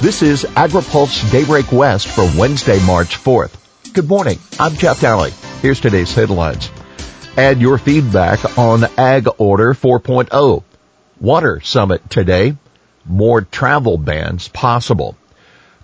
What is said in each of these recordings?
This is AgriPulse Daybreak West for Wednesday, March 4th. Good morning. I'm Jeff Daly. Here's today's headlines. Add your feedback on Ag Order 4.0. Water Summit today. More travel bans possible.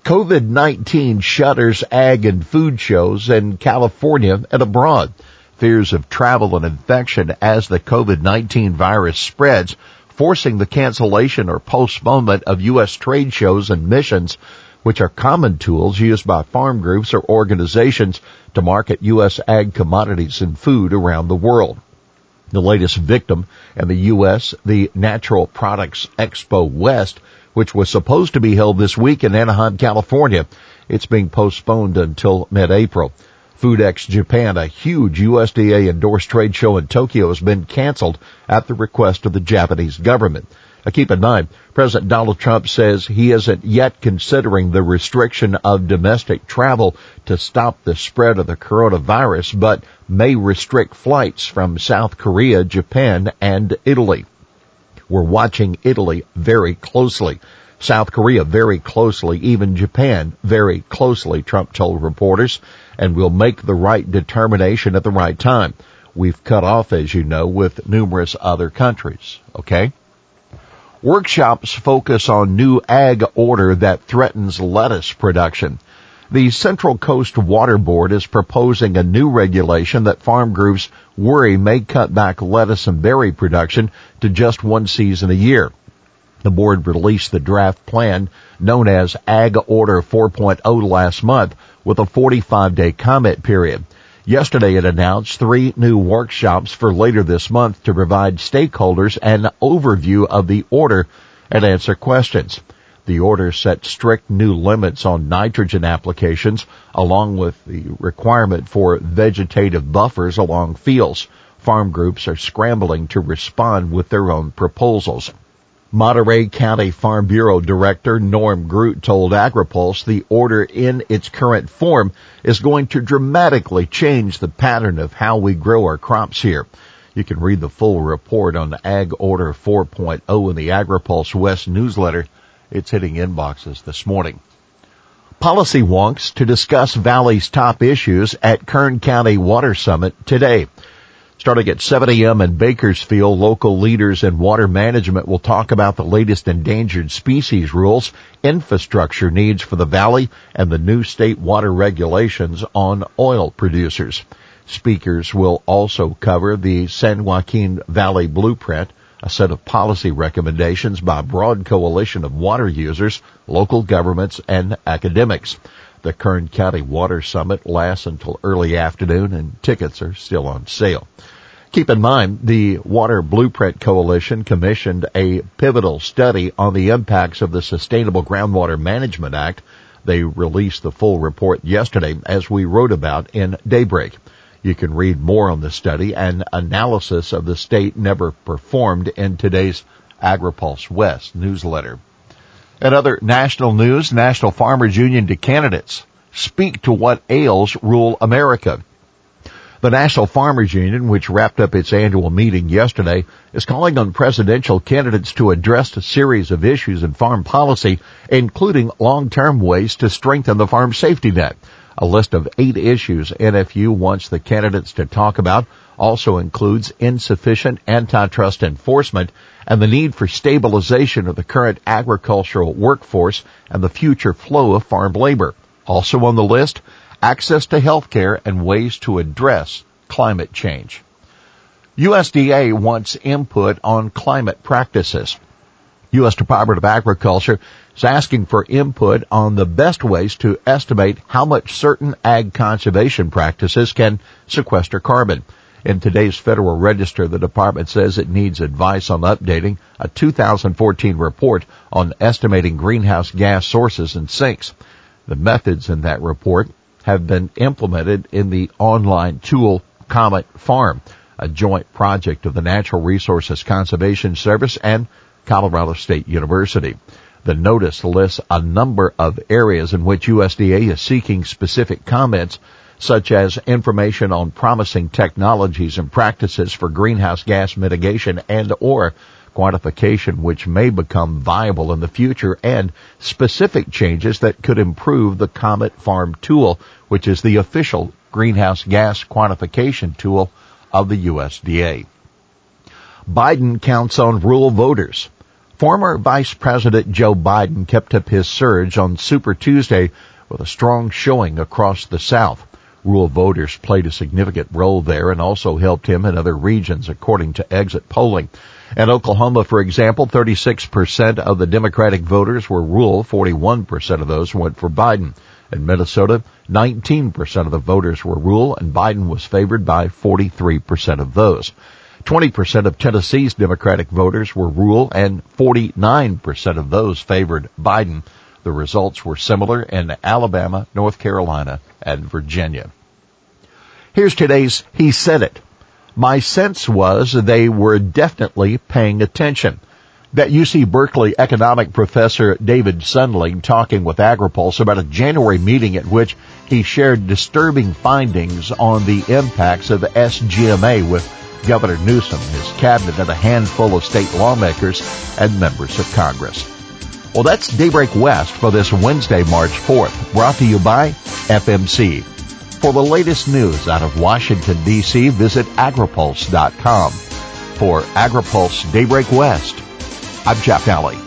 COVID-19 shutters ag and food shows in California and abroad. Fears of travel and infection as the COVID-19 virus spreads forcing the cancellation or postponement of U.S. trade shows and missions, which are common tools used by farm groups or organizations to market U.S. ag commodities and food around the world. The latest victim in the U.S., the Natural Products Expo West, which was supposed to be held this week in Anaheim, California. It's being postponed until mid-April. FOODEX Japan, a huge USDA endorsed trade show in Tokyo, has been canceled at the request of the Japanese government. Now keep in mind, President Donald Trump says he isn't yet considering the restriction of domestic travel to stop the spread of the coronavirus, but may restrict flights from South Korea, Japan, and Italy. We're watching Italy very closely. South Korea very closely, even Japan very closely, Trump told reporters, and we'll make the right determination at the right time. We've cut off, as you know, with numerous other countries. Okay? Workshops focus on new ag order that threatens lettuce production. The Central Coast Water Board is proposing a new regulation that farm groups worry may cut back lettuce and berry production to just one season a year. The board released the draft plan known as Ag Order 4.0 last month with a 45 day comment period. Yesterday it announced three new workshops for later this month to provide stakeholders an overview of the order and answer questions. The order set strict new limits on nitrogen applications along with the requirement for vegetative buffers along fields. Farm groups are scrambling to respond with their own proposals. Monterey County Farm Bureau Director Norm Groot told AgriPulse the order in its current form is going to dramatically change the pattern of how we grow our crops here. You can read the full report on the Ag Order 4.0 in the AgriPulse West newsletter. It's hitting inboxes this morning. Policy wonks to discuss Valley's top issues at Kern County Water Summit today. Starting at 7 a.m. in Bakersfield, local leaders in water management will talk about the latest endangered species rules, infrastructure needs for the valley, and the new state water regulations on oil producers. Speakers will also cover the San Joaquin Valley Blueprint, a set of policy recommendations by a broad coalition of water users, local governments, and academics. The Kern County Water Summit lasts until early afternoon and tickets are still on sale. Keep in mind, the Water Blueprint Coalition commissioned a pivotal study on the impacts of the Sustainable Groundwater Management Act. They released the full report yesterday as we wrote about in Daybreak. You can read more on the study and analysis of the state never performed in today's AgriPulse West newsletter. And other national news, National Farmers Union to candidates speak to what ails rural America. The National Farmers Union, which wrapped up its annual meeting yesterday, is calling on presidential candidates to address a series of issues in farm policy, including long-term ways to strengthen the farm safety net. A list of eight issues NFU wants the candidates to talk about also includes insufficient antitrust enforcement and the need for stabilization of the current agricultural workforce and the future flow of farm labor. Also on the list, access to health care and ways to address climate change. USDA wants input on climate practices. U.S. Department of Agriculture is asking for input on the best ways to estimate how much certain ag conservation practices can sequester carbon. In today's Federal Register, the department says it needs advice on updating a 2014 report on estimating greenhouse gas sources and sinks. The methods in that report have been implemented in the online tool Comet Farm, a joint project of the Natural Resources Conservation Service and Colorado State University. The notice lists a number of areas in which USDA is seeking specific comments such as information on promising technologies and practices for greenhouse gas mitigation and or quantification which may become viable in the future, and specific changes that could improve the Comet Farm tool, which is the official greenhouse gas quantification tool of the USDA. Biden counts on rural voters. Former Vice President Joe Biden kept up his surge on Super Tuesday with a strong showing across the South. Rural voters played a significant role there and also helped him in other regions according to exit polling. In Oklahoma, for example, 36% of the Democratic voters were rural, 41% of those went for Biden. In Minnesota, 19% of the voters were rural and Biden was favored by 43% of those. 20% of Tennessee's Democratic voters were rural and 49% of those favored Biden. The results were similar in Alabama, North Carolina, and Virginia. Here's today's He Said It. My sense was they were definitely paying attention. That UC Berkeley economic professor David Sunding talking with AgriPulse about a January meeting at which he shared disturbing findings on the impacts of SGMA with Governor Newsom, his cabinet, and a handful of state lawmakers and members of Congress. Well, that's Daybreak West for this Wednesday, March 4th, brought to you by FMC. For the latest news out of Washington, D.C., visit agripulse.com. For AgriPulse Daybreak West, I'm Jeff Daly.